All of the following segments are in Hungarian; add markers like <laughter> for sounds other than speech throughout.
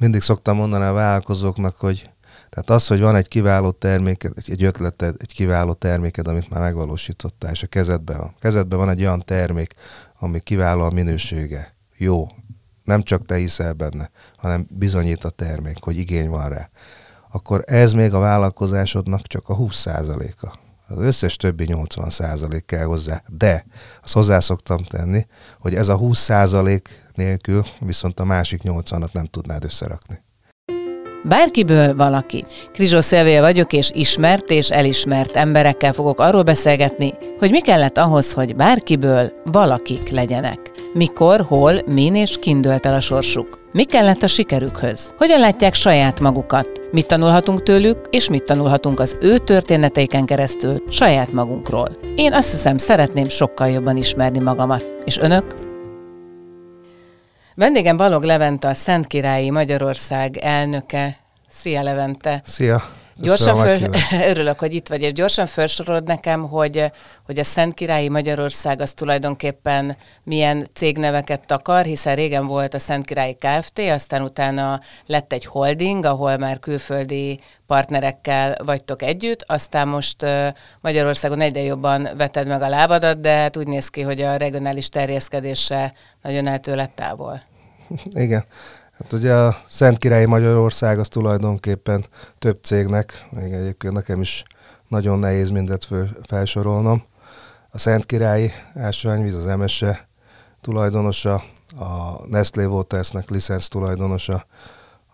mindig szoktam mondani a vállalkozóknak, hogy tehát az, hogy van egy kiváló terméked, egy ötleted, egy kiváló terméked, amit már megvalósítottál, és a kezedben van. A kezedben van egy olyan termék, ami kiváló a minősége, jó, nem csak te hiszel benne, hanem bizonyít a termék, hogy igény van rá, akkor ez még a vállalkozásodnak csak a 20%-a. Az összes többi 80% kell hozzá. De azt hozzá szoktam tenni, hogy ez a 20% nélkül viszont a másik 80-at nem tudnád összerakni. Bárkiből valaki. Krizsó Szilvia vagyok, és ismert és elismert emberekkel fogok arról beszélgetni, hogy mi kellett ahhoz, hogy bárkiből valakik legyenek. Mikor, hol, min és kindölt el a sorsuk. Mi kellett a sikerükhöz? Hogyan látják saját magukat? Mit tanulhatunk tőlük, és mit tanulhatunk az ő történeteiken keresztül saját magunkról? Én azt hiszem, szeretném sokkal jobban ismerni magamat. És önök? Vendégem Balog Levente, a Szentkirályi Magyarország elnöke. Szia Levente! Szia! Gyorsan föl, <laughs> örülök, hogy itt vagy, és gyorsan felsorolod nekem, hogy, hogy a Szentkirályi Magyarország az tulajdonképpen milyen cégneveket takar, hiszen régen volt a Szentkirályi Kft., aztán utána lett egy holding, ahol már külföldi partnerekkel vagytok együtt, aztán most Magyarországon egyre jobban veted meg a lábadat, de hát úgy néz ki, hogy a regionális terjeszkedése nagyon eltől lett távol. <laughs> Igen. Hát ugye a Szent Királyi Magyarország az tulajdonképpen több cégnek, még egyébként nekem is nagyon nehéz mindet felsorolnom. A Szent Királyi ásványvíz, az MSE tulajdonosa, a Nestlé Watersnek licenc tulajdonosa,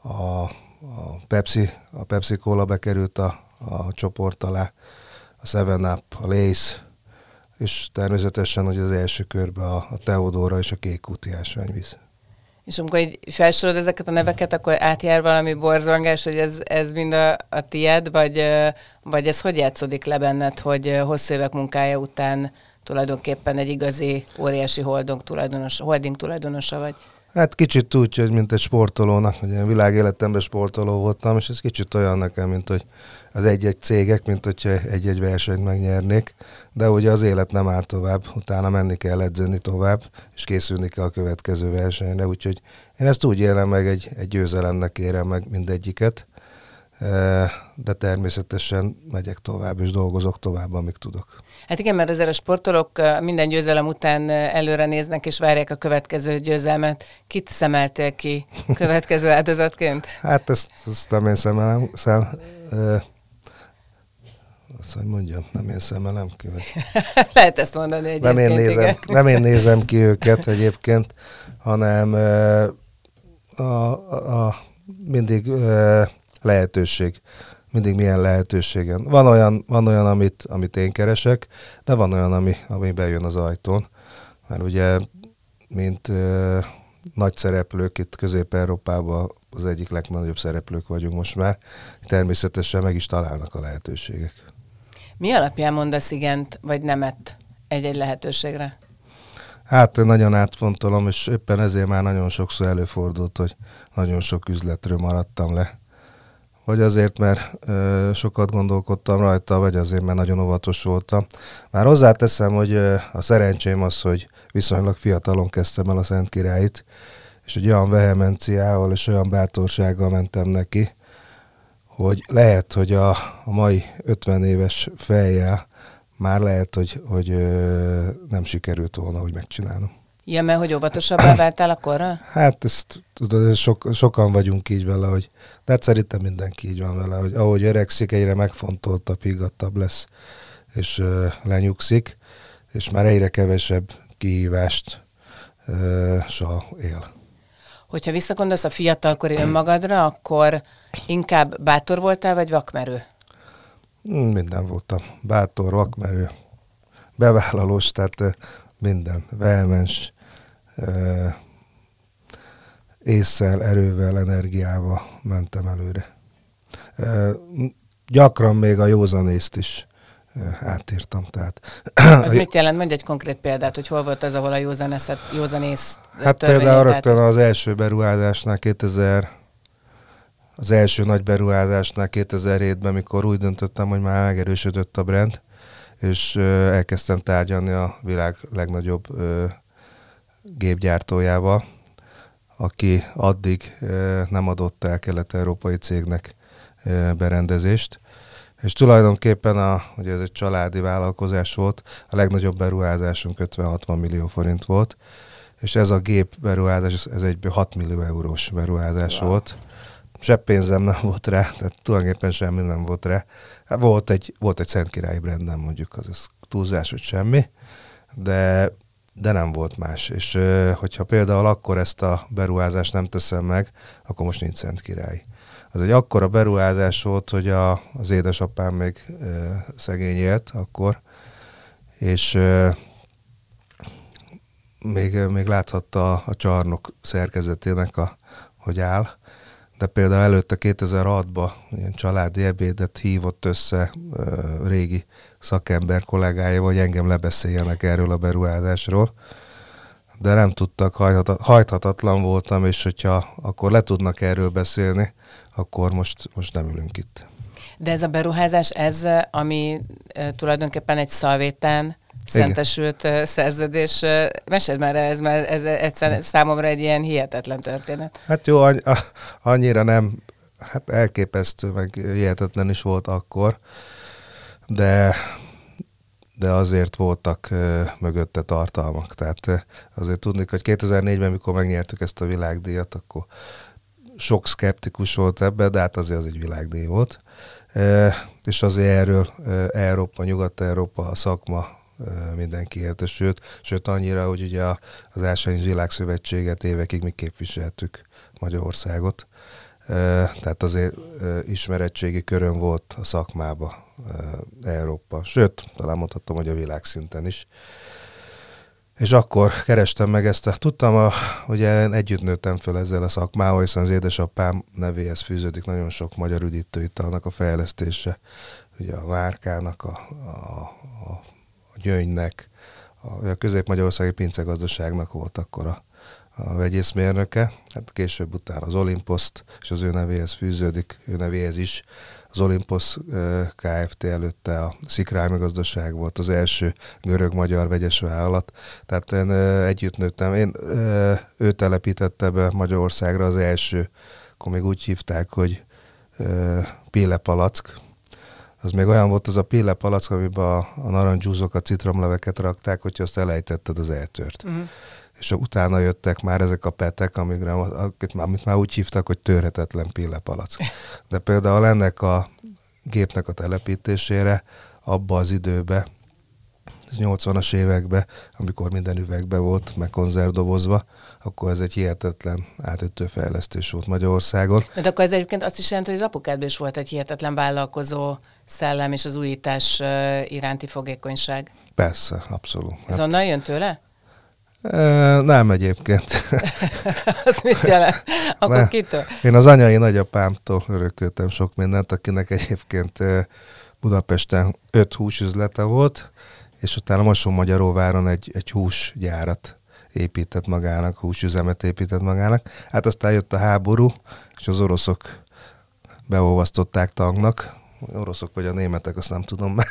a, a Pepsi, a Pepsi Cola bekerült a, a csoport alá, a Seven Up, a Lace, és természetesen hogy az első körbe a, a Teodora és a Kék úti ásványvíz. És amikor így felsorod ezeket a neveket, akkor átjár valami borzongás, hogy ez, ez mind a, a tied, vagy, vagy ez hogy játszódik le benned, hogy hosszú évek munkája után tulajdonképpen egy igazi, óriási holding, tulajdonos, holding tulajdonosa vagy? Hát kicsit úgy, hogy mint egy sportolónak, hogy én világéletemben sportoló voltam, és ez kicsit olyan nekem, mint hogy az egy-egy cégek, mint hogyha egy-egy versenyt megnyernék, de ugye az élet nem áll tovább, utána menni kell edzeni tovább, és készülni kell a következő versenyre, úgyhogy én ezt úgy élem meg, egy, egy győzelemnek érem meg mindegyiket, de természetesen megyek tovább, és dolgozok tovább, amíg tudok. Hát igen, mert azért a sportolók minden győzelem után előre néznek, és várják a következő győzelmet. Kit szemeltél ki <laughs> következő áldozatként? hát ezt, ezt nem én szemelem, szem, azt, hogy mondjam, nem én szemelem ki. Vagy... <laughs> Lehet ezt mondani egyébként. Nem én, nézem, nem én nézem ki őket egyébként, hanem a, a, a, mindig lehetőség. Mindig milyen lehetőségen. Van olyan, van olyan amit, amit én keresek, de van olyan, ami, ami bejön az ajtón. Mert ugye, mint ö, nagy szereplők itt Közép-Európában az egyik legnagyobb szereplők vagyunk most már, természetesen meg is találnak a lehetőségek. Mi alapján mondasz igent, vagy nemet egy-egy lehetőségre? Hát nagyon átfontolom, és éppen ezért már nagyon sokszor előfordult, hogy nagyon sok üzletről maradtam le. Vagy azért, mert ö, sokat gondolkodtam rajta, vagy azért, mert nagyon óvatos voltam. Már hozzáteszem, hogy ö, a szerencsém az, hogy viszonylag fiatalon kezdtem el a Szent Királyt, és egy olyan vehemenciával és olyan bátorsággal mentem neki, hogy lehet, hogy a, a mai 50 éves fejjel már lehet, hogy, hogy ö, nem sikerült volna úgy megcsinálnom. Igen, mert hogy óvatosabbá <coughs> váltál akkorra? Hát ezt tudod, sok, sokan vagyunk így vele, hogy, de hát szerintem mindenki így van vele, hogy ahogy öregszik, egyre megfontoltabb, higgadtabb lesz, és ö, lenyugszik, és már egyre kevesebb kihívást ö, sa él. Hogyha visszakondolsz a fiatalkori önmagadra, akkor inkább bátor voltál, vagy vakmerő? Hmm, minden voltam. Bátor, vakmerő, bevállalós, tehát minden. Vehemens, észsel, erővel, energiával mentem előre. Gyakran még a józanészt is átírtam. Tehát, az mit jelent? Mondj egy konkrét példát, hogy hol volt az, ahol a józanészet, józanész Hát például rögtön az első beruházásnál 2000 az első nagy beruházásnál 2007-ben, mikor úgy döntöttem, hogy már megerősödött a brand, és elkezdtem tárgyalni a világ legnagyobb gépgyártójával, aki addig nem adott el kelet-európai cégnek berendezést. És tulajdonképpen a, ugye ez egy családi vállalkozás volt, a legnagyobb beruházásunk 50-60 millió forint volt, és ez a gép beruházás, ez egy 6 millió eurós beruházás wow. volt. Se pénzem nem volt rá, tehát tulajdonképpen semmi nem volt rá. Hát volt egy, volt egy Szent Királyi brandem, mondjuk, az, az túlzás, hogy semmi, de, de nem volt más. És hogyha például akkor ezt a beruházást nem teszem meg, akkor most nincs Szent Király. Az egy akkora beruházás volt, hogy a, az édesapám még e, szegény élt akkor, és e, még, még láthatta a, a csarnok szerkezetének, a, hogy áll, de például előtte 2006-ban ilyen családi ebédet hívott össze e, régi szakember kollégája, hogy engem lebeszéljenek erről a beruházásról, de nem tudtak, hajthatatlan voltam, és hogyha akkor le tudnak erről beszélni, akkor most, most nem ülünk itt. De ez a beruházás, ez, ami tulajdonképpen egy szalvétán szentesült Igen. szerződés. Meséld már ez, mert ez egyszer számomra egy ilyen hihetetlen történet. Hát jó, annyira nem, hát elképesztő, meg hihetetlen is volt akkor, de de azért voltak uh, mögötte tartalmak. Tehát uh, azért tudni, hogy 2004-ben, mikor megnyertük ezt a világdíjat, akkor sok szkeptikus volt ebben, de hát azért az egy világdíj volt. E, és azért erről Európa, Nyugat-Európa, a szakma e, mindenki értesült, sőt annyira, hogy ugye az Ásányi Világszövetséget évekig mi képviseltük Magyarországot. Tehát azért ismerettségi körön volt a szakmába Európa, sőt, talán mondhatom, hogy a világszinten is. És akkor kerestem meg ezt, tudtam, a, ugye együtt nőttem föl ezzel a szakmával, hiszen az édesapám nevéhez fűződik nagyon sok magyar üdítőitalnak a fejlesztése, ugye a várkának, a, a, a, a gyöngynek, a, a közép-magyarországi pincegazdaságnak volt akkor a, a vegyészmérnöke, hát később utána az Olimposzt, és az ő nevéhez fűződik, ő nevéhez is az Olympus Kft. előtte a Szikrámi Gazdaság volt az első görög-magyar vegyes vállalat. Tehát én együtt nőttem. Én, ő telepítette be Magyarországra az első, akkor még úgy hívták, hogy Pille Palack, az még olyan volt az a pille palack, amiben a, a narancsúzokat, citromleveket rakták, hogyha azt elejtetted, az eltört. Uh-huh és utána jöttek már ezek a petek, amikre, amit már úgy hívtak, hogy törhetetlen pillepalack. De például ennek a gépnek a telepítésére abba az időbe, 80-as években, amikor minden üvegbe volt, meg konzervdobozva, akkor ez egy hihetetlen átütő fejlesztés volt Magyarországon. De akkor ez egyébként azt is jelenti, hogy az apukádban is volt egy hihetetlen vállalkozó szellem és az újítás iránti fogékonyság. Persze, abszolút. Ez hát, onnan jön tőle? Nem egyébként. <laughs> Az mit jelent? Akkor nem. kitől? Én az anyai nagyapámtól örököltem sok mindent, akinek egyébként Budapesten öt húsüzlete volt, és utána Moson Magyaróváron egy, egy húsgyárat épített magának, húsüzemet épített magának. Hát aztán jött a háború, és az oroszok beolvasztották tanknak, oroszok vagy a németek, azt nem tudom már.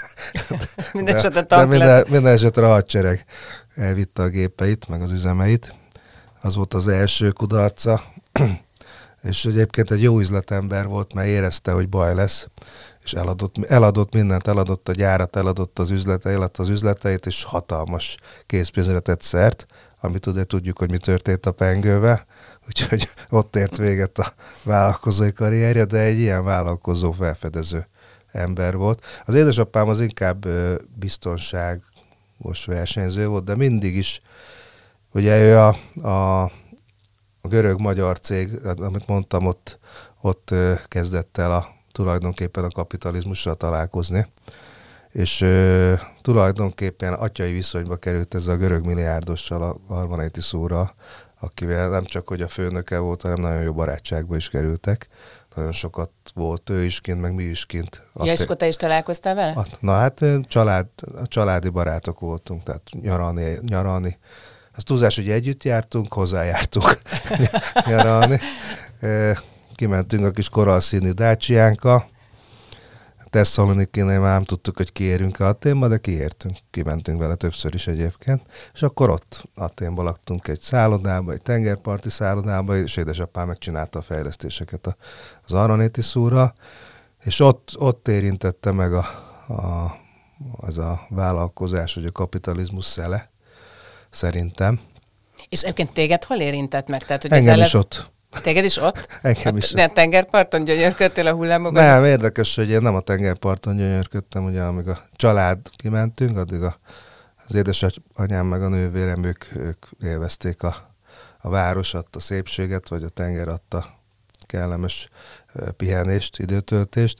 <laughs> minden esetre de minden, minden esetre a hadsereg elvitte a gépeit, meg az üzemeit. Az volt az első kudarca, <clears throat> és egyébként egy jó üzletember volt, mert érezte, hogy baj lesz, és eladott, eladott mindent, eladott a gyárat, eladott az üzlete, eladott az üzleteit, és hatalmas készpénzre tett szert, amit ugye tudjuk, hogy mi történt a pengővel, <laughs> úgyhogy ott ért véget a vállalkozói karrierje, de egy ilyen vállalkozó felfedező ember volt. Az édesapám az inkább biztonságos versenyző volt, de mindig is, ugye ő a, a, a görög-magyar cég, amit mondtam, ott, ott kezdett el a, tulajdonképpen a kapitalizmussal találkozni, és ö, tulajdonképpen atyai viszonyba került ez a görög milliárdossal, a Armanéti szóra, akivel nem csak hogy a főnöke volt, hanem nagyon jó barátságba is kerültek nagyon sokat volt ő is kint, meg mi is kint. Ja, és akkor te is találkoztál vele? Na hát család, családi barátok voltunk, tehát nyaralni, nyaralni. Az túlzás, hogy együtt jártunk, hozzájártunk <laughs> nyaralni. Kimentünk a kis koralszínű dácsiánka, Tesszalonikinél már nem tudtuk, hogy kiérünk-e Aténba, de kiértünk, kimentünk vele többször is egyébként, és akkor ott Aténba laktunk egy szállodába, egy tengerparti szállodába, és édesapám megcsinálta a fejlesztéseket az Aranéti szúra, és ott, ott érintette meg a, a, az a vállalkozás, hogy a kapitalizmus szele, szerintem. És egyébként téged hol érintett meg? Tehát, hogy Engem eleve... is ott. Téged is ott? Engem is. Nem tengerparton gyönyörködtél a hullámokon? Nem, érdekes, hogy én nem a tengerparton gyönyörködtem, ugye amíg a család kimentünk, addig a, az édesanyám meg a nővérem, ők, ők élvezték a, a városat, a szépséget, vagy a tenger adta kellemes pihenést, időtöltést.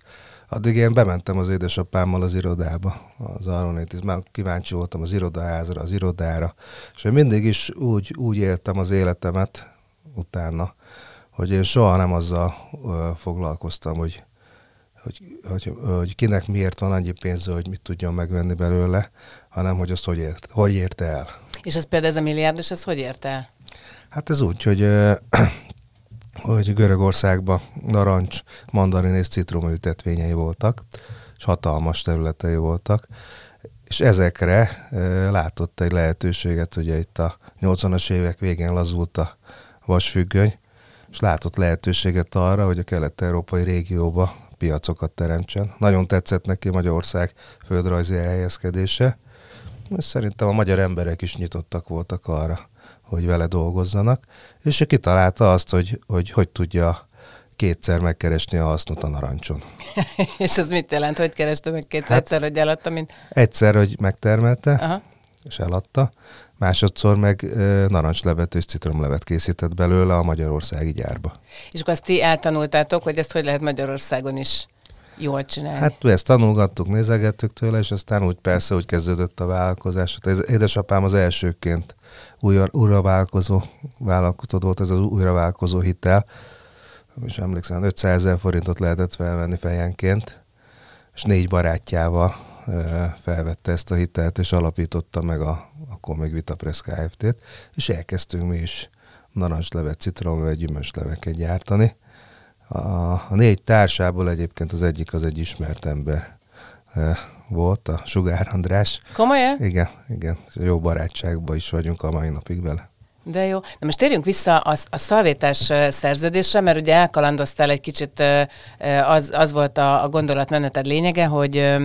Addig én bementem az édesapámmal az irodába, az Aronétis, már kíváncsi voltam az irodaházra, az irodára, és én mindig is úgy, úgy éltem az életemet utána, hogy én soha nem azzal foglalkoztam, hogy, hogy, hogy, hogy kinek miért van annyi pénze, hogy mit tudjon megvenni belőle, hanem hogy azt hogy ért, hogy érte el. És ez például ez a milliárdos, ez hogy érte el? Hát ez úgy, hogy <clears throat> hogy Görögországban narancs, mandarin és citromültetvényei voltak, és hatalmas területei voltak, és ezekre látott egy lehetőséget, hogy itt a 80-as évek végén lazult a vasfüggöny, és látott lehetőséget arra, hogy a kelet-európai régióba piacokat teremtsen. Nagyon tetszett neki Magyarország földrajzi elhelyezkedése, és szerintem a magyar emberek is nyitottak voltak arra, hogy vele dolgozzanak, és ő kitalálta azt, hogy hogy, hogy tudja kétszer megkeresni a hasznot a narancson. <laughs> és ez mit jelent, hogy kereste meg kétszer, hát, hogy eladta, mint... Egyszer, hogy megtermelte, Aha. és eladta, másodszor meg narancslevet és citromlevet készített belőle a magyarországi gyárba. És akkor azt ti eltanultátok, hogy ezt hogy lehet Magyarországon is jól csinálni? Hát ezt tanulgattuk, nézegettük tőle, és aztán úgy persze úgy kezdődött a vállalkozás. Hát édesapám az elsőként újra, újra vállalkozó, vállalkozó volt ez az újra vállalkozó hitel, és emlékszem, 500 ezer forintot lehetett felvenni fejenként, és négy barátjával felvette ezt a hitelt, és alapította meg a, akkor még Vitapress Kft-t, és elkezdtünk mi is narancslevet, citromlevet, gyümölcsleveket gyártani. A, a négy társából egyébként az egyik az egy ismert ember volt, a Sugár András. Komolyan? Igen, igen. Jó barátságban is vagyunk a mai napig vele. De jó. Na most térjünk vissza a, a szalvétás szerződésre, mert ugye elkalandoztál egy kicsit, az, az volt a, a gondolatmeneted lényege, hogy,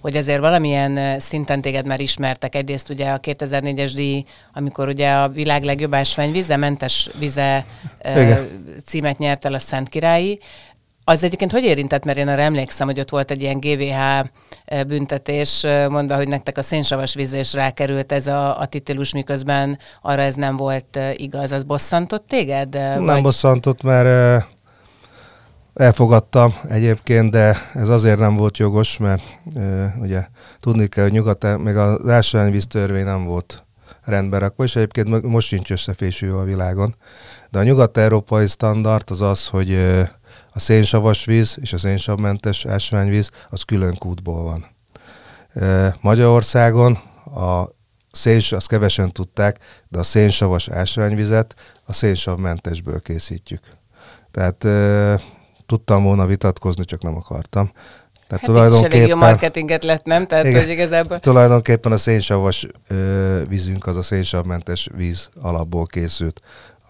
hogy azért valamilyen szinten téged már ismertek. Egyrészt ugye a 2004-es díj, amikor ugye a világ legjobb ásványvize, mentes vize Igen. címet nyert el a Szent Királyi, az egyébként hogy érintett, mert én arra emlékszem, hogy ott volt egy ilyen GVH büntetés, mondva, hogy nektek a szénsavas vízre is rákerült ez a, a titilus, miközben arra ez nem volt igaz. Az bosszantott téged? Nem vagy? bosszantott, mert elfogadtam egyébként, de ez azért nem volt jogos, mert ugye tudni kell, hogy nyugat, még az ásványvíz törvény nem volt rendben rakva, és egyébként most sincs összefésülve a világon. De a nyugat-európai standard az az, hogy a szénsavas víz és a szénsavmentes ásványvíz az külön kútból van. Magyarországon a széns, azt kevesen tudták, de a szénsavas ásványvizet a szénsavmentesből készítjük. Tehát tudtam volna vitatkozni, csak nem akartam. Tehát hát tulajdonképpen, marketinget lett, nem? Tehát, igen, hogy igazából... Tulajdonképpen a szénsavas e, vízünk az a szénsavmentes víz alapból készült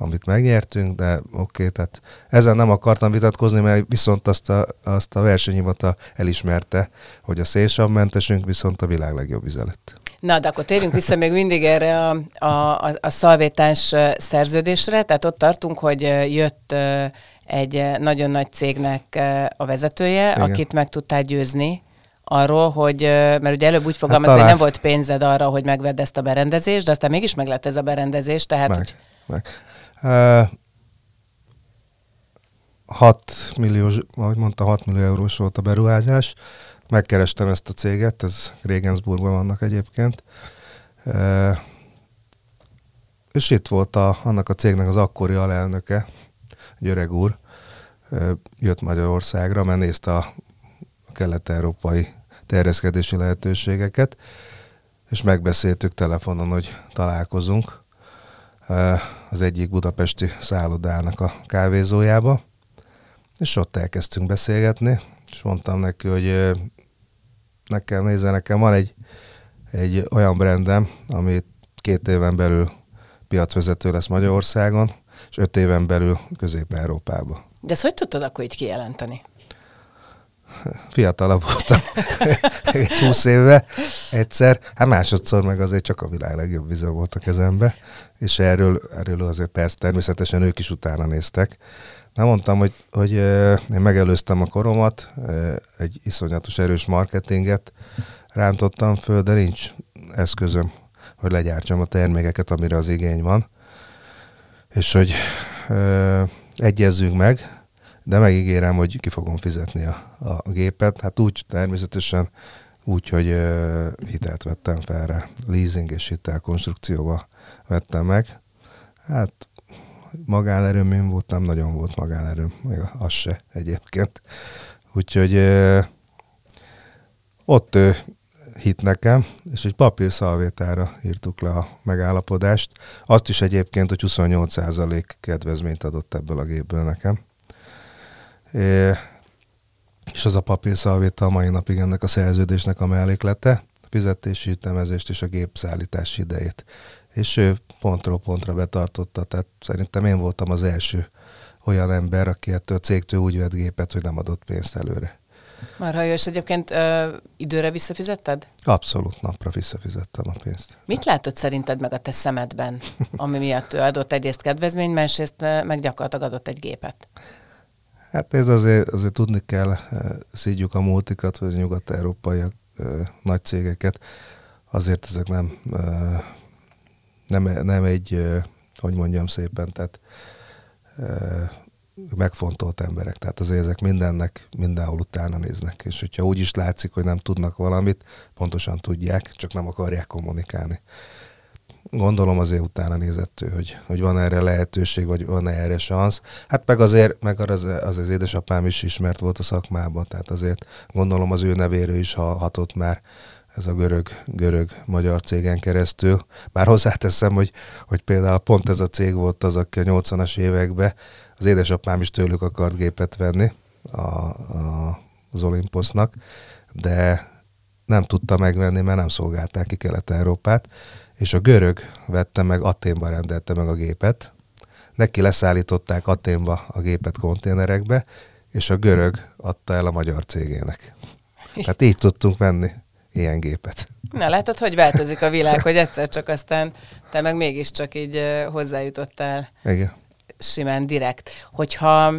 amit megnyertünk, de oké, okay, tehát ezen nem akartam vitatkozni, mert viszont azt a, azt a versenyhivatal elismerte, hogy a szélsavmentesünk viszont a világ legjobb vize lett. Na, de akkor térjünk vissza még mindig erre a, a, a, a szalvétás szerződésre, tehát ott tartunk, hogy jött egy nagyon nagy cégnek a vezetője, Igen. akit meg tudtál győzni arról, hogy, mert ugye előbb úgy fogalmazta, hát hogy nem volt pénzed arra, hogy megvedd ezt a berendezést, de aztán mégis meg lett ez a berendezés, tehát... Meg, meg. 6 millió, ahogy mondta, 6 millió eurós volt a beruházás. Megkerestem ezt a céget, ez Regensburgban vannak egyébként. És itt volt a, annak a cégnek az akkori alelnöke, egy öreg úr, jött Magyarországra, mert nézte a kelet-európai terjeszkedési lehetőségeket, és megbeszéltük telefonon, hogy találkozunk az egyik budapesti szállodának a kávézójába, és ott elkezdtünk beszélgetni, és mondtam neki, hogy nekem nézze, nekem van egy, egy olyan brandem, ami két éven belül piacvezető lesz Magyarországon, és öt éven belül Közép-Európába. De ezt hogy tudtad akkor így kijelenteni? Fiatalabb voltam, <laughs> egy húsz éve egyszer, hát másodszor meg azért csak a világ legjobb vize volt a kezembe, és erről, erről azért persze természetesen ők is utána néztek. Nem mondtam, hogy, hogy én megelőztem a koromat, egy iszonyatos erős marketinget rántottam föl, de nincs eszközöm, hogy legyártsam a termékeket, amire az igény van. És hogy egyezzünk meg, de megígérem, hogy ki fogom fizetni a, a gépet. Hát úgy természetesen, úgy, hogy ö, hitelt vettem fel rá. Leasing és hitel konstrukcióba vettem meg. Hát magánerőm én volt, nem nagyon volt magánerőm, még az se egyébként. Úgyhogy ö, ott ö, hit nekem, és egy papír szalvétára írtuk le a megállapodást. Azt is egyébként, hogy 28% kedvezményt adott ebből a gépből nekem. És az a papír szalvéta a mai napig ennek a szerződésnek a melléklete, a fizetési ütemezést és a gépszállítási idejét. És ő pontról pontra betartotta, tehát szerintem én voltam az első olyan ember, aki ettől a cégtől úgy vett gépet, hogy nem adott pénzt előre. Már jó, és egyébként ö, időre visszafizetted? Abszolút napra visszafizettem a pénzt. Mit látod szerinted meg a te szemedben, ami miatt ő adott egyrészt kedvezményt, másrészt meg gyakorlatilag adott egy gépet? Hát ez azért, azért tudni kell, szígyük a multikat, vagy nyugat-európai nagy cégeket, azért ezek nem, nem, nem egy, hogy mondjam szépen, tehát megfontolt emberek. Tehát azért ezek mindennek mindenhol utána néznek. És hogyha úgy is látszik, hogy nem tudnak valamit, pontosan tudják, csak nem akarják kommunikálni. Gondolom azért utána nézett ő, hogy, hogy van erre lehetőség, vagy van erre szansz. Hát meg azért, meg az, az, az édesapám is ismert volt a szakmában, tehát azért gondolom az ő nevéről is hallhatott már ez a görög, görög magyar cégen keresztül. Bár hozzáteszem, hogy, hogy például pont ez a cég volt az, aki a 80-as években az édesapám is tőlük akart gépet venni a, a, az Olimposznak, de nem tudta megvenni, mert nem szolgálták ki Kelet-Európát, és a görög vette meg, Aténba rendelte meg a gépet, neki leszállították Aténba a gépet konténerekbe, és a görög adta el a magyar cégének. Tehát így tudtunk venni ilyen gépet. Na látod, hogy változik a világ, hogy egyszer csak aztán te meg mégiscsak így hozzájutottál Igen simán direkt. Hogyha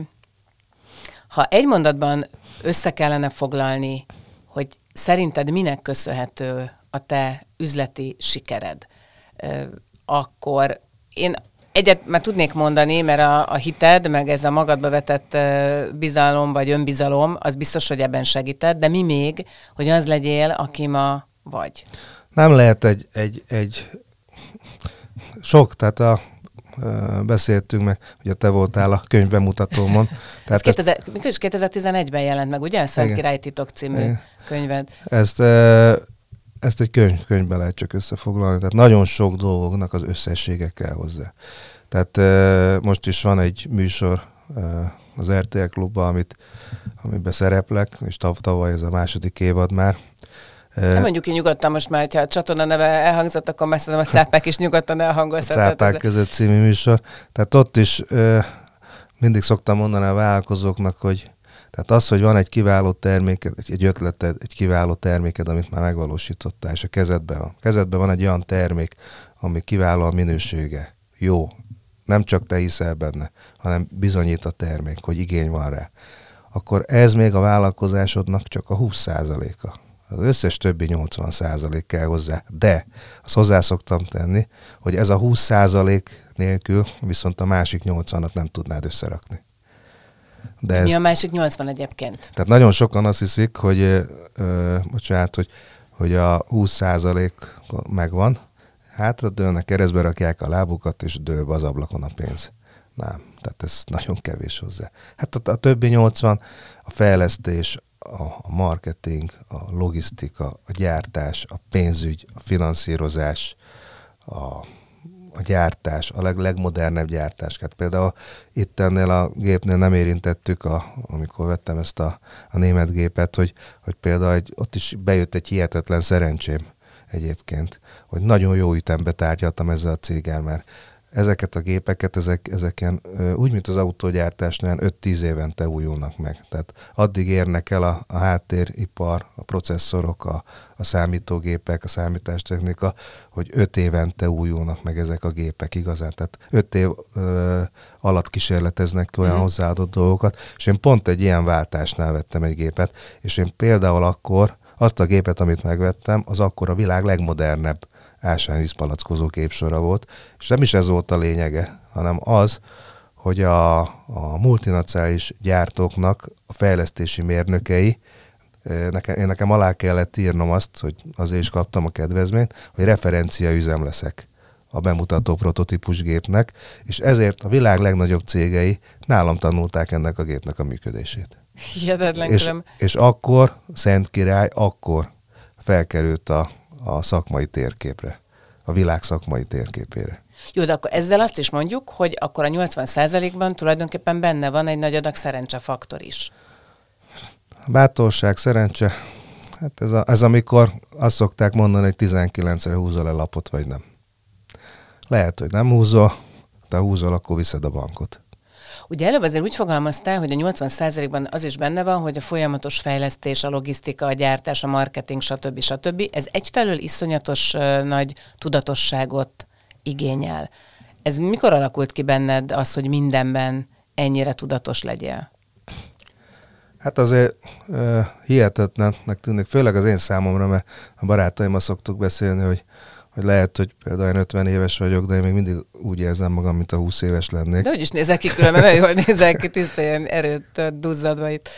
ha egy mondatban össze kellene foglalni, hogy szerinted minek köszönhető a te üzleti sikered, akkor én egyet már tudnék mondani, mert a, a hited, meg ez a magadba vetett bizalom vagy önbizalom, az biztos, hogy ebben segített, de mi még, hogy az legyél, aki ma vagy? Nem lehet egy, egy, egy sok, tehát a beszéltünk meg, hogy te voltál a könyvbemutatómon. <laughs> Tehát Ez 2000, ezt... 2011-ben jelent meg, ugye? Szent Király Titok című Igen. könyved. Ezt, ezt egy könyv, könyvbe lehet csak összefoglalni. Tehát nagyon sok dolgoknak az összessége kell hozzá. Tehát most is van egy műsor az RTL klubban, amit, amiben szereplek, és tavaly ez a második évad már, nem mondjuk ki nyugodtan most már, ha a csatorna neve elhangzott, akkor már a <laughs> cápák is nyugodtan elhangozhatnak. Cápák között című műsor. Tehát ott is mindig szoktam mondani a vállalkozóknak, hogy tehát az, hogy van egy kiváló terméked, egy ötleted, egy kiváló terméked, amit már megvalósítottál, és a kezedben van. Kezedben van egy olyan termék, ami kiváló a minősége. Jó. Nem csak te hiszel benne, hanem bizonyít a termék, hogy igény van rá. Akkor ez még a vállalkozásodnak csak a 20%-a az összes többi 80 százalék kell hozzá. De azt hozzá szoktam tenni, hogy ez a 20 százalék nélkül viszont a másik 80-at nem tudnád összerakni. De Mi ez, a másik 80 egyébként? Tehát nagyon sokan azt hiszik, hogy, ö, bocsánat, hogy, hogy a 20 százalék megvan, hátra dőlnek, keresztbe rakják a lábukat, és dől az ablakon a pénz. Nem, tehát ez nagyon kevés hozzá. Hát a, a többi 80, a fejlesztés, a marketing, a logisztika, a gyártás, a pénzügy, a finanszírozás, a a gyártás, a leg, legmodernebb gyártás. Hát például itt ennél a gépnél nem érintettük, a, amikor vettem ezt a, a német gépet, hogy, hogy például egy, ott is bejött egy hihetetlen szerencsém egyébként, hogy nagyon jó ütembe tárgyaltam ezzel a céggel, mert ezeket a gépeket, ezek, ezek ilyen, úgy, mint az autógyártásnál, 5-10 évente újulnak meg. Tehát addig érnek el a, a háttéripar, a processzorok, a, a számítógépek, a számítástechnika, hogy 5 évente újulnak meg ezek a gépek igazán. Tehát 5 év ö, alatt kísérleteznek ki olyan mm. hozzáadott dolgokat, és én pont egy ilyen váltásnál vettem egy gépet, és én például akkor azt a gépet, amit megvettem, az akkor a világ legmodernebb ásványvízpalackozó képsora volt, és nem is ez volt a lényege, hanem az, hogy a, a multinacionális gyártóknak a fejlesztési mérnökei, eh, nekem, én nekem alá kellett írnom azt, hogy azért is kaptam a kedvezményt, hogy referencia üzem leszek a bemutató prototípus gépnek, és ezért a világ legnagyobb cégei nálam tanulták ennek a gépnek a működését. Hihetetlen és, és akkor Szent Király, akkor felkerült a a szakmai térképre, a világ szakmai térképére. Jó, de akkor ezzel azt is mondjuk, hogy akkor a 80%-ban tulajdonképpen benne van egy nagy adag szerencsefaktor is. Bátorság, szerencse, hát ez, a, ez amikor azt szokták mondani, hogy 19-re húzol el lapot, vagy nem. Lehet, hogy nem húzol, de húzol, akkor viszed a bankot. Ugye előbb azért úgy fogalmaztál, hogy a 80%-ban az is benne van, hogy a folyamatos fejlesztés, a logisztika, a gyártás, a marketing, stb. stb. Ez egyfelől iszonyatos nagy tudatosságot igényel. Ez mikor alakult ki benned az, hogy mindenben ennyire tudatos legyél? Hát azért uh, hihetetlennek tűnik, főleg az én számomra, mert a barátaimmal szoktuk beszélni, hogy hogy lehet, hogy például én 50 éves vagyok, de én még mindig úgy érzem magam, mint a 20 éves lennék. De hogy is nézek ki különben, nagyon jól nézek ki, tiszta ilyen erőt duzzadva itt.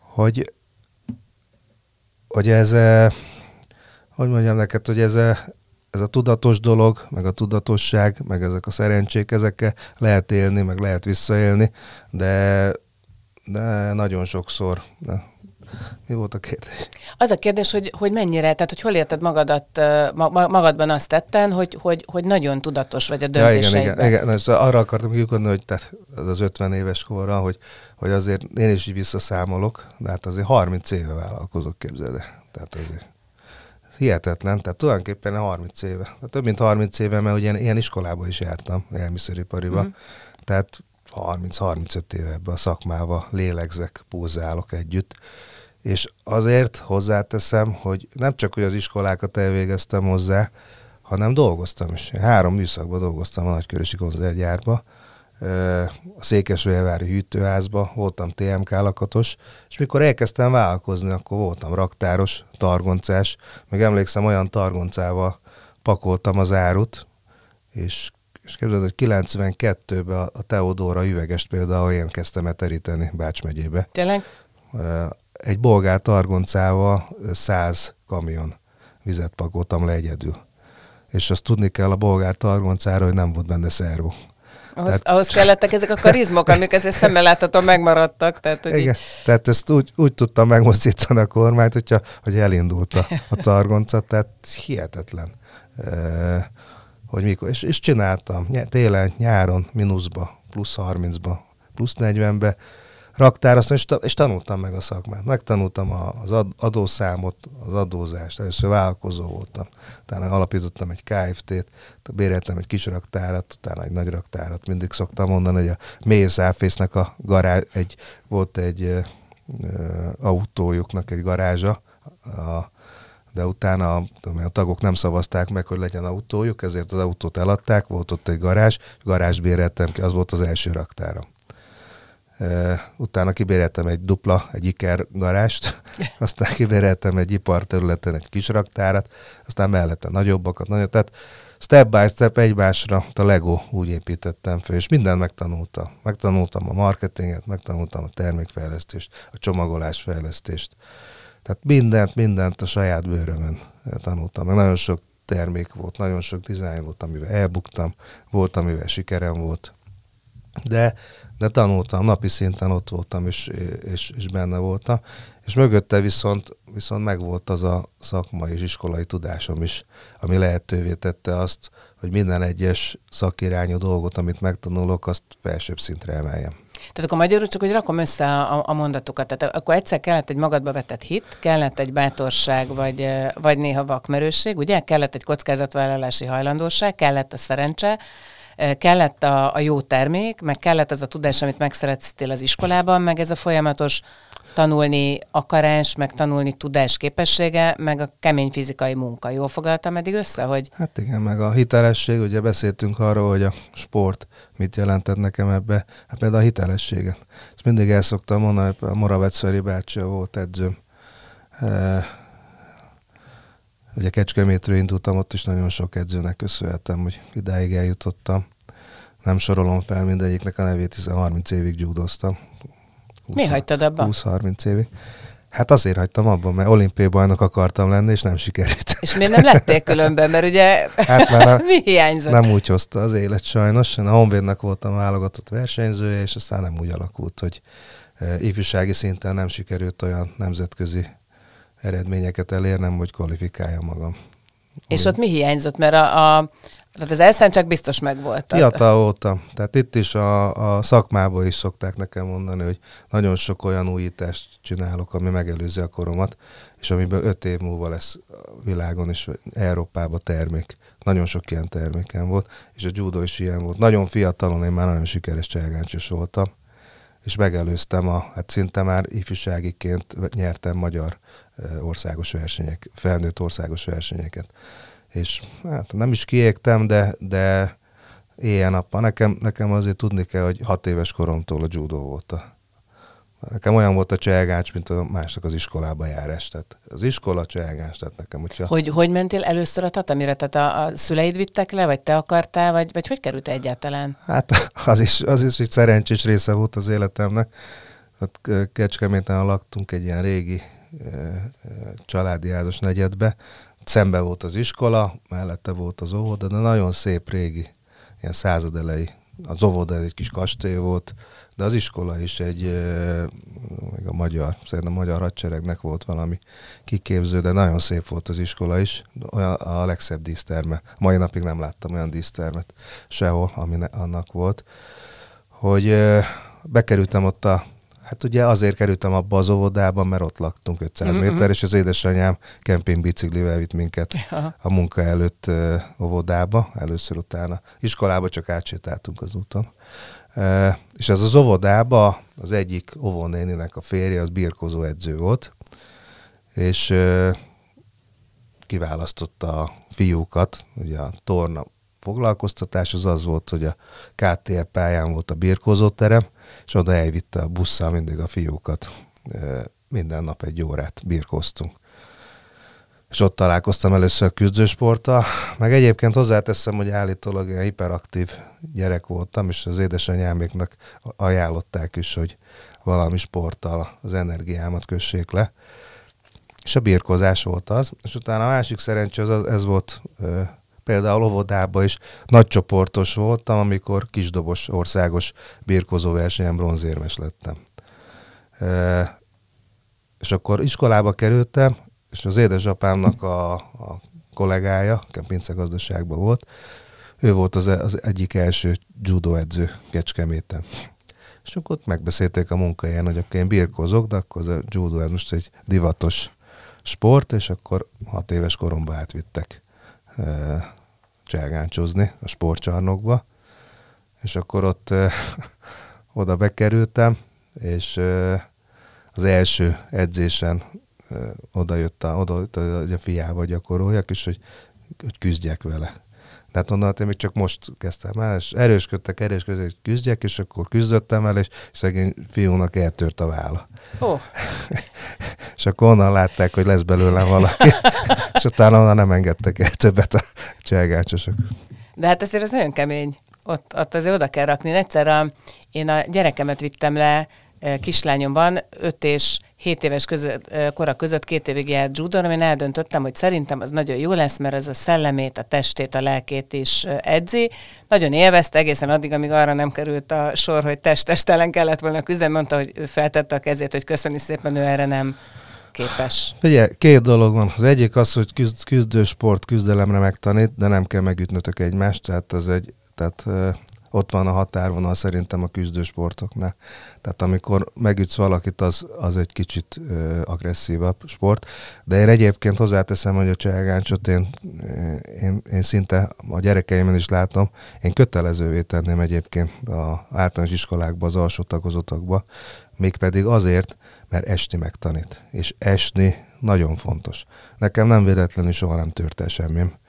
Hogy, hogy ez, hogy mondjam neked, hogy ez, ez a tudatos dolog, meg a tudatosság, meg ezek a szerencsék, ezekkel lehet élni, meg lehet visszaélni, de, de nagyon sokszor, de mi volt a kérdés? Az a kérdés, hogy, hogy mennyire, tehát hogy hol érted magadat, magadban azt tetten, hogy, hogy, hogy nagyon tudatos vagy a döntéseidben. Ja, igen, igen, igen. arra akartam kiukodni, hogy tehát az 50 éves korra, hogy, hogy azért én is így visszaszámolok, de hát azért 30 éve vállalkozok, képzeld Tehát azért hihetetlen, tehát tulajdonképpen 30 éve, hát több mint 30 éve, mert ugye ilyen iskolába is jártam, elmiszeripariba, mm. tehát 30-35 éve ebbe a szakmába lélegzek, pulzálok együtt, és azért hozzáteszem, hogy nem csak, hogy az iskolákat elvégeztem hozzá, hanem dolgoztam is. Én három műszakban dolgoztam a Nagykörösi konzervgyárba, a Székesfehérvári hűtőházba, voltam TMK lakatos, és mikor elkezdtem vállalkozni, akkor voltam raktáros, targoncás, meg emlékszem, olyan targoncával pakoltam az árut, és, és képzeld, hogy 92-ben a Teodóra üvegest például én kezdtem el teríteni Bács megyébe. Tényleg? Egy bolgár targoncával száz kamion vizet pakoltam le egyedül. És azt tudni kell a bolgár targoncára, hogy nem volt benne szervó. Ahhoz, tehát, ahhoz kellettek ezek a karizmok, amik ezért szemmel látható megmaradtak. Tehát, hogy igen, így... tehát ezt úgy, úgy tudtam megmozdítani a kormányt, hogyha, hogy elindult a, a targonca, tehát hihetetlen. E, hogy mikor, és, és csináltam télen, nyáron, mínuszba, plusz 30-ba, plusz 40-be, raktároztam, és, és tanultam meg a szakmát. Megtanultam az adószámot, az adózást. Először vállalkozó voltam. Utána alapítottam egy KFT-t, béreltem egy kis raktárat, utána egy nagy raktárat. Mindig szoktam mondani, hogy a Mészáfésznek a garázs, egy, volt egy uh, autójuknak egy garázsa, a, de utána a, a tagok nem szavazták meg, hogy legyen autójuk, ezért az autót eladták, volt ott egy garázs, garázs béreltem ki, az volt az első raktára utána kibéreltem egy dupla, egy iker garást, <laughs> aztán kibéreltem egy iparterületen egy kis raktárat, aztán mellette nagyobbakat, nagyobb, tehát step by step egymásra a Lego úgy építettem fel, és mindent megtanultam. Megtanultam a marketinget, megtanultam a termékfejlesztést, a csomagolásfejlesztést. Tehát mindent, mindent a saját bőrömön tanultam. Meg nagyon sok termék volt, nagyon sok dizájn volt, amivel elbuktam, volt, amivel sikerem volt. De de tanultam, napi szinten ott voltam, és, és, és benne voltam, és mögötte viszont, viszont megvolt az a szakmai és iskolai tudásom is, ami lehetővé tette azt, hogy minden egyes szakirányú dolgot, amit megtanulok, azt felsőbb szintre emeljem. Tehát akkor magyarul csak, hogy rakom össze a, a mondatokat. Tehát akkor egyszer kellett egy magadba vetett hit, kellett egy bátorság, vagy, vagy néha vakmerősség, ugye? Kellett egy kockázatvállalási hajlandóság, kellett a szerencse, kellett a, a jó termék, meg kellett az a tudás, amit megszereztél az iskolában, meg ez a folyamatos tanulni akarás, meg tanulni tudás képessége, meg a kemény fizikai munka. Jól foglaltam eddig össze, hogy... Hát igen, meg a hitelesség, ugye beszéltünk arról, hogy a sport mit jelentett nekem ebbe. Hát például a hitelességet. Ezt mindig el szoktam mondani, a Moravecveri bácsi volt edzőm. Ugye Kecskemétről indultam, ott is nagyon sok edzőnek köszönhetem, hogy idáig eljutottam. Nem sorolom fel mindegyiknek a nevét, hiszen 30 évig judoztam. 20, Mi hagytad abba? 20-30 évig. Hát azért hagytam abban, mert olimpiai bajnok akartam lenni, és nem sikerült. És miért nem lettél különben, mert ugye hát már a, <laughs> mi hiányzott? Nem úgy hozta az élet sajnos. Én a Honvédnak voltam válogatott versenyzője, és aztán nem úgy alakult, hogy e, ifjúsági szinten nem sikerült olyan nemzetközi eredményeket elérnem, hogy kvalifikáljam magam. És ott mi hiányzott? Mert a, a tehát az elszán csak biztos megvolt. Fiatal voltam. Tehát itt is a, a szakmában is szokták nekem mondani, hogy nagyon sok olyan újítást csinálok, ami megelőzi a koromat, és amiből öt év múlva lesz a világon és Európában termék. Nagyon sok ilyen terméken volt, és a judo is ilyen volt. Nagyon fiatalon én már nagyon sikeres cselgáncsos voltam, és megelőztem a, hát szinte már ifjúságiként nyertem magyar országos versenyek, felnőtt országos versenyeket és hát nem is kiégtem, de, de éjjel-nappal. Nekem, nekem azért tudni kell, hogy hat éves koromtól a judo volt a Nekem olyan volt a cselgács, mint a másnak az iskolába járás. Tehát az iskola cselgács, tehát nekem. Hogyha... Hogy, hogy mentél először a tatamire? Tehát a, a szüleid vittek le, vagy te akartál, vagy, vagy hogy került egyáltalán? Hát az is, az is egy szerencsés része volt az életemnek. Hát Kecskeméten laktunk egy ilyen régi családi házas negyedbe, szembe volt az iskola, mellette volt az óvoda, de nagyon szép régi, ilyen századelei. Az óvoda egy kis kastély volt, de az iskola is egy, még a magyar, szerintem a magyar hadseregnek volt valami kiképző, de nagyon szép volt az iskola is. Olyan a legszebb díszterme. Mai napig nem láttam olyan dísztermet sehol, ami annak volt. Hogy bekerültem ott a Hát ugye azért kerültem abba az óvodába, mert ott laktunk 500 mm-hmm. méter, és az édesanyám kempingbiciklivel vitt minket ja. a munka előtt óvodába, először utána. Iskolába csak átsétáltunk az úton. Uh, és ez az óvodába az egyik óvónéninek a férje, az birkozó edző volt, és uh, kiválasztotta a fiúkat, ugye a torna foglalkoztatás az az volt, hogy a KTL pályán volt a birkózóterem, és oda elvitte a busszal mindig a fiúkat. Minden nap egy órát birkoztunk. És ott találkoztam először a küzdősporttal, meg egyébként hozzáteszem, hogy állítólag ilyen hiperaktív gyerek voltam, és az édesanyáméknak ajánlották is, hogy valami sporttal az energiámat kössék le. És a birkozás volt az. És utána a másik szerencsé az, ez volt például óvodában is nagycsoportos voltam, amikor kisdobos országos birkozó versenyen bronzérmes lettem. E, és akkor iskolába kerültem, és az édesapámnak a, a kollégája, Pince gazdaságban volt, ő volt az, az egyik első judo edző Kecskeméten. És akkor ott megbeszélték a munkahelyen, hogy akkor én birkozok, de akkor a judo ez most egy divatos sport, és akkor hat éves koromban átvittek cselgáncsozni a sportcsarnokba, és akkor ott <laughs> oda bekerültem, és az első edzésen oda jött, a, oda jött, hogy a fiával gyakoroljak, és hogy, hogy küzdjek vele. De hát onnan én még csak most kezdtem el, és erősködtek, erősködtek, hogy küzdjek, és akkor küzdöttem el, és szegény fiúnak eltört a válla. Oh. <laughs> és akkor onnan látták, hogy lesz belőlem valaki, <laughs> és utána onnan nem engedtek el többet a cselgácsosok. De hát azért ez nagyon kemény. Ott, ott azért oda kell rakni. Egyszer a, én a gyerekemet vittem le kislányomban 5 és 7 éves között, kora között két évig járt judon, amin eldöntöttem, hogy szerintem az nagyon jó lesz, mert ez a szellemét, a testét, a lelkét is edzi. Nagyon élvezte egészen addig, amíg arra nem került a sor, hogy test-testelen kellett volna küzdeni, mondta, hogy feltette a kezét, hogy köszöni szépen, ő erre nem képes. Ugye, két dolog van. Az egyik az, hogy küzd, küzdősport küzdelemre megtanít, de nem kell megütnötök egymást, tehát ez egy, tehát ott van a határvonal szerintem a küzdősportoknál. Tehát amikor megütsz valakit, az, az egy kicsit ö, agresszívabb sport. De én egyébként hozzáteszem, hogy a cselgáncsot én, én, én szinte a gyerekeimen is látom, én kötelezővé tenném egyébként az általános iskolákba, az alsó tagozatokba, mégpedig azért, mert esni megtanít. És esni nagyon fontos. Nekem nem véletlenül soha nem tört el semmim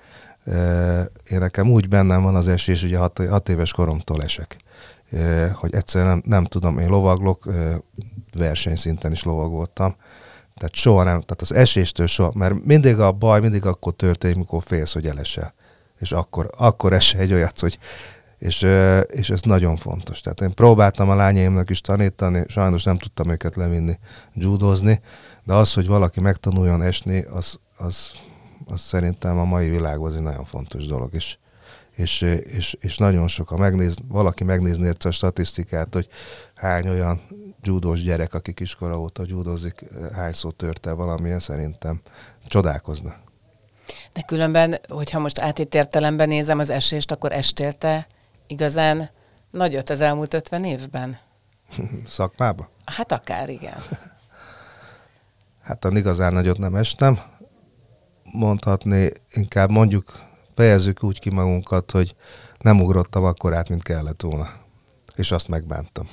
én nekem úgy bennem van az esés, ugye hat, hat éves koromtól esek, hogy egyszerűen nem, nem tudom, én lovaglok, versenyszinten is lovagoltam, tehát soha nem, tehát az eséstől soha, mert mindig a baj, mindig akkor történik, mikor félsz, hogy elesel. És akkor, akkor esel egy olyat, hogy és, és ez nagyon fontos. Tehát én próbáltam a lányaimnak is tanítani, sajnos nem tudtam őket levinni judozni, de az, hogy valaki megtanuljon esni, az, az az szerintem a mai világban az egy nagyon fontos dolog, és, és, és, és nagyon sok, ha megnéz, valaki megnézni a statisztikát, hogy hány olyan judós gyerek, aki kiskora óta judozik, hányszor törte valamilyen, szerintem csodálkozna. De különben, hogyha most átít értelemben nézem az esést, akkor estélte igazán nagyot az elmúlt 50 évben? <laughs> Szakmába? Hát akár, igen. <laughs> hát a igazán nagyot nem estem, mondhatni, inkább mondjuk fejezzük úgy ki magunkat, hogy nem ugrottam akkor át, mint kellett volna. És azt megbántam.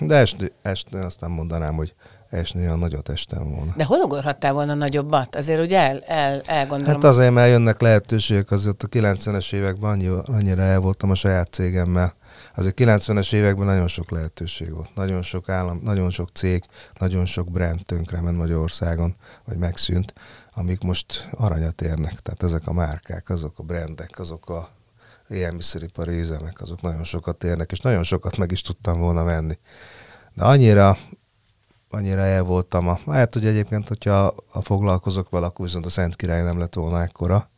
De esni, esni azt nem mondanám, hogy esni olyan nagyot estem volna. De hol ugorhattál volna nagyobbat? Azért ugye el, el, elgondolom. Hát azért, mert jönnek lehetőségek, azért a 90-es években annyira, annyira el voltam a saját cégemmel. Azért 90-es években nagyon sok lehetőség volt. Nagyon sok állam, nagyon sok cég, nagyon sok brand tönkrement Magyarországon, vagy megszűnt amik most aranyat érnek. Tehát ezek a márkák, azok a brendek, azok a élelmiszeripari üzemek, azok nagyon sokat érnek, és nagyon sokat meg is tudtam volna venni. De annyira, annyira el voltam a... Hát, hogy egyébként, hogyha a foglalkozok vele, akkor viszont a Szent Király nem lett volna ekkora.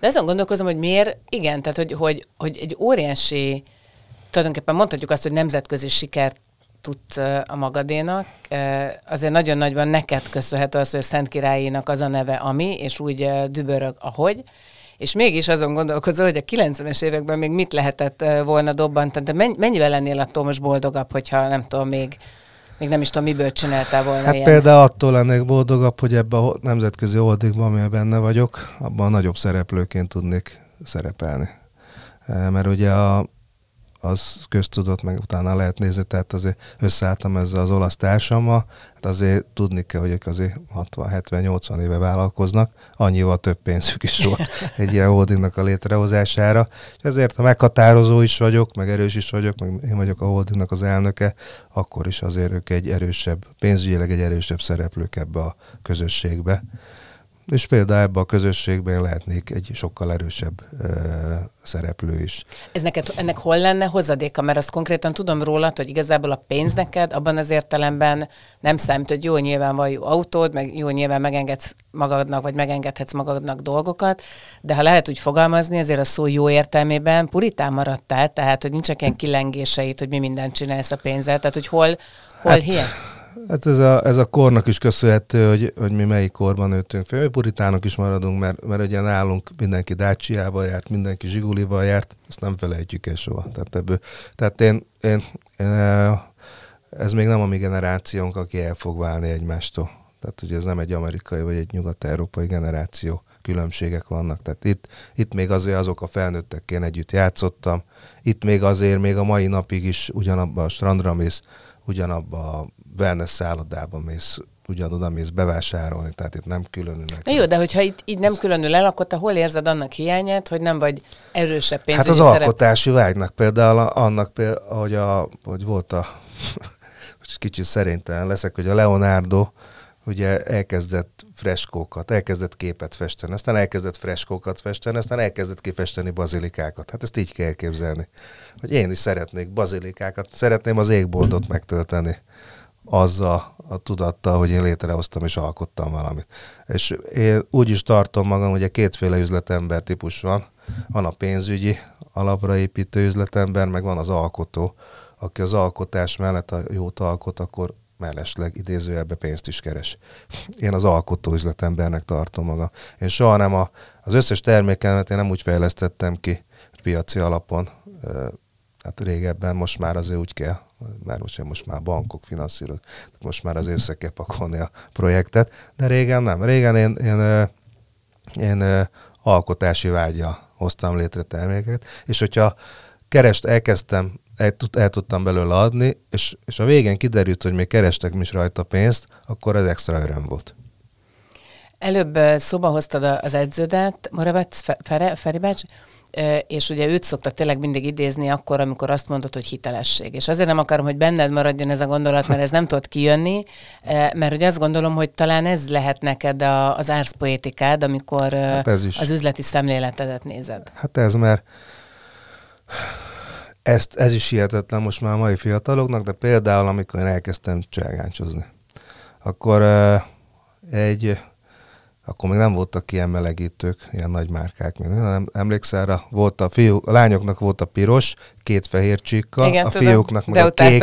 De azon gondolkozom, hogy miért, igen, tehát hogy, hogy, hogy egy óriási, tulajdonképpen mondhatjuk azt, hogy nemzetközi sikert tudsz a magadénak. Azért nagyon nagyban neked köszönhető az, hogy a Szent Királyénak az a neve, ami, és úgy dübörög, ahogy. És mégis azon gondolkozol, hogy a 90-es években még mit lehetett volna dobbantani. De mennyivel lennél attól most boldogabb, hogyha nem tudom, még még nem is tudom, miből csináltál volna Hát ilyen. például attól lennék boldogabb, hogy ebben a nemzetközi holdingban, amiben benne vagyok, abban a nagyobb szereplőként tudnék szerepelni. Mert ugye a, az köztudott, meg utána lehet nézni, tehát azért összeálltam ezzel az olasz társammal, hát azért tudni kell, hogy ők azért 60-70-80 éve vállalkoznak, annyival több pénzük is volt <laughs> egy ilyen holdingnak a létrehozására, és ezért ha meghatározó is vagyok, meg erős is vagyok, meg én vagyok a holdingnak az elnöke, akkor is azért ők egy erősebb, pénzügyileg egy erősebb szereplők ebbe a közösségbe és például ebben a közösségben lehetnék egy sokkal erősebb ö, szereplő is. Ez neked, ennek hol lenne hozadéka? Mert azt konkrétan tudom róla, hogy igazából a pénz neked abban az értelemben nem számít, hogy jó nyilván van jó autód, meg jó nyilván megengedsz magadnak, vagy megengedhetsz magadnak dolgokat, de ha lehet úgy fogalmazni, azért a szó jó értelmében puritán maradtál, tehát hogy nincsenek ilyen kilengéseit, hogy mi mindent csinálsz a pénzzel, tehát hogy hol, hol hát, hiány? Hát ez a, ez a kornak is köszönhető, hogy, hogy mi melyik korban nőttünk fel. Mi puritánok is maradunk, mert, mert ugye nálunk mindenki Dacia-val járt, mindenki Zsigulival járt, ezt nem felejtjük el soha. Tehát, ebből, tehát én, én, én, ez még nem a mi generációnk, aki el fog válni egymástól. Tehát ugye ez nem egy amerikai vagy egy nyugat-európai generáció különbségek vannak. Tehát itt, itt még azért azok a felnőttekkel együtt játszottam, itt még azért még a mai napig is ugyanabban a strandra mész, ugyanabba a wellness szállodában mész, ugyanoda mész bevásárolni, tehát itt nem különülnek. Na jó, de hogyha itt így nem különül el, akkor te hol érzed annak hiányát, hogy nem vagy erősebb pénzügyi Hát az szerep... alkotási vágynak például, annak például, hogy, a, hogy volt a, kicsit szerénytelen leszek, hogy a Leonardo ugye elkezdett freskókat, elkezdett képet festeni, aztán elkezdett freskókat festeni, aztán elkezdett kifesteni bazilikákat. Hát ezt így kell képzelni. Hogy én is szeretnék bazilikákat, szeretném az égboldot megtölteni azzal a tudattal, hogy én létrehoztam és alkottam valamit. És én úgy is tartom magam, hogy kétféle üzletember típus van. Van a pénzügyi, alapra építő üzletember, meg van az alkotó, aki az alkotás mellett, a jót alkot, akkor mellesleg idézőjelbe pénzt is keres. Én az alkotó üzletembernek tartom magam. Én soha nem a, az összes termékemet én nem úgy fejlesztettem ki, piaci alapon, hát régebben most már azért úgy kell, mert most, most már bankok finanszíroz, most már az össze kell pakolni a projektet, de régen nem. Régen én, én, én, én alkotási vágya hoztam létre terméket, és hogyha kerest elkezdtem, el, el tudtam belőle adni, és, és a végén kiderült, hogy még kerestek is rajta pénzt, akkor ez extra öröm volt. Előbb szóba hoztad az edződet, Moravec Feri bácsi, és ugye őt szokta tényleg mindig idézni akkor, amikor azt mondod, hogy hitelesség. És azért nem akarom, hogy benned maradjon ez a gondolat, mert ez nem tud kijönni, mert ugye azt gondolom, hogy talán ez lehet neked a, az árszpoétikád, amikor hát ez is. az üzleti szemléletedet nézed. Hát ez, mert ezt, ez is hihetetlen most már a mai fiataloknak, de például amikor én elkezdtem cselgáncsozni, akkor egy akkor még nem voltak ilyen melegítők, ilyen nagy márkák, nem emlékszel rá, volt a fiú, a lányoknak volt a piros, két fehér csíkkal, Igen, a tudom, fiúknak meg a kék,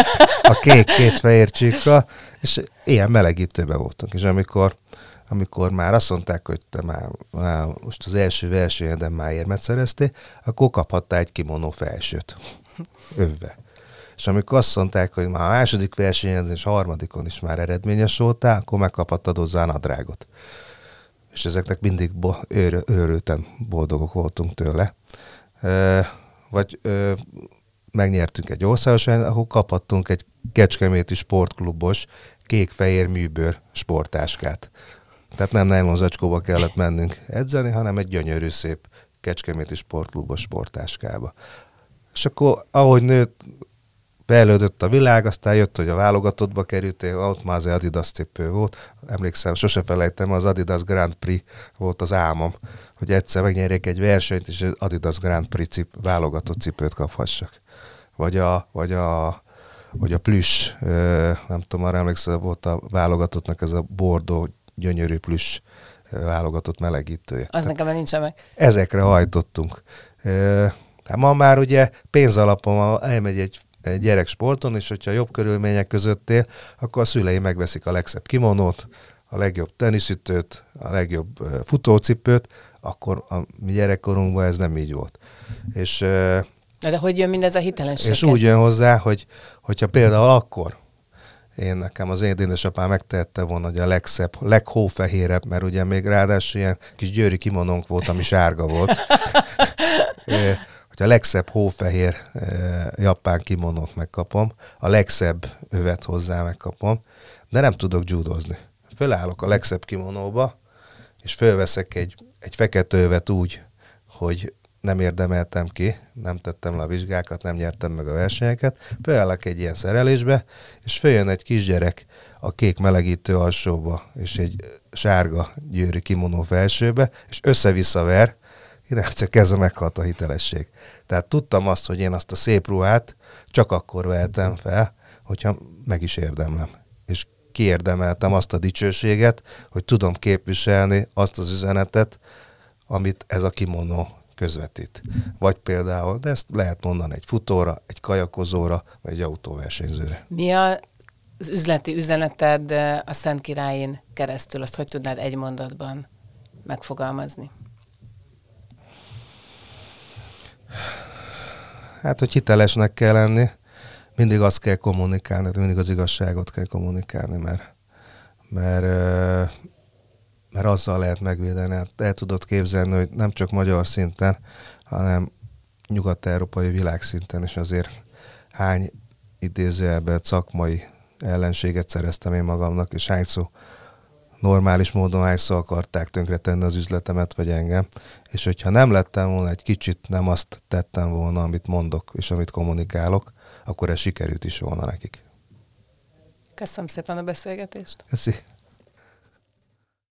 <laughs> a kék két fehér csíkkal, és ilyen melegítőben voltunk. És amikor, amikor már azt mondták, hogy te már, már most az első versenyeden már érmet szereztél, akkor kaphattál egy kimonó felsőt. Övve. És amikor azt mondták, hogy már a második versenyen és a harmadikon is már eredményes voltál, akkor megkaphattad hozzá a nadrágot. És ezeknek mindig bo- őr, őrülten boldogok voltunk tőle. E, vagy e, megnyertünk egy országos, ahol kaphattunk egy kecskeméti sportklubos kék-fehér műbőr sportáskát. Tehát nem nylon kellett mennünk edzeni, hanem egy gyönyörű szép kecskeméti sportklubos sportáskába. És akkor, ahogy nőtt, fejlődött a világ, aztán jött, hogy a válogatottba kerültél, ott már az Adidas cipő volt. Emlékszem, sose felejtem, az Adidas Grand Prix volt az álmom, hogy egyszer megnyerjek egy versenyt, és az Adidas Grand Prix cip, válogatott cipőt kaphassak. Vagy a, vagy a, vagy a plüss, nem tudom, arra emlékszem, volt a válogatottnak ez a bordó gyönyörű plüss válogatott melegítője. Az nekem nincsen meg. Ezekre hajtottunk. Tehát ma már ugye pénzalapon elmegy egy gyerek sporton, és hogyha jobb körülmények között él, akkor a szülei megveszik a legszebb kimonót, a legjobb teniszütőt, a legjobb futócipőt, akkor a mi gyerekkorunkban ez nem így volt. És, De hogy jön mindez a hitelesség? És úgy jön hozzá, hogy hogyha például akkor én nekem az én édesapám megtehette volna, hogy a legszebb, leghófehérebb, mert ugye még ráadásul ilyen kis győri kimonónk volt, ami sárga volt. <laughs> hogy a legszebb hófehér e, japán kimonót megkapom, a legszebb övet hozzá megkapom, de nem tudok judozni. Fölállok a legszebb kimonóba, és fölveszek egy, egy fekete övet úgy, hogy nem érdemeltem ki, nem tettem le a vizsgákat, nem nyertem meg a versenyeket, fölállok egy ilyen szerelésbe, és följön egy kisgyerek a kék melegítő alsóba, és egy sárga győri kimonó felsőbe, és össze-vissza ver, ide csak ez a meghalt a hitelesség. Tehát tudtam azt, hogy én azt a szép ruhát csak akkor vehetem fel, hogyha meg is érdemlem. És kiérdemeltem azt a dicsőséget, hogy tudom képviselni azt az üzenetet, amit ez a kimonó közvetít. Vagy például, de ezt lehet mondani egy futóra, egy kajakozóra, vagy egy autóversenyzőre. Mi a, az üzleti üzeneted a Szent Királyin keresztül? Azt hogy tudnád egy mondatban megfogalmazni? Hát, hogy hitelesnek kell lenni, mindig azt kell kommunikálni, mindig az igazságot kell kommunikálni, mert, mert, mert azzal lehet megvédeni. Hát el tudod képzelni, hogy nem csak magyar szinten, hanem nyugat-európai világszinten is azért hány idézőjelben szakmai ellenséget szereztem én magamnak, és hány szó normális módon hányszor akarták tönkretenni az üzletemet, vagy engem. És hogyha nem lettem volna egy kicsit, nem azt tettem volna, amit mondok, és amit kommunikálok, akkor ez sikerült is volna nekik. Köszönöm szépen a beszélgetést. Köszönöm.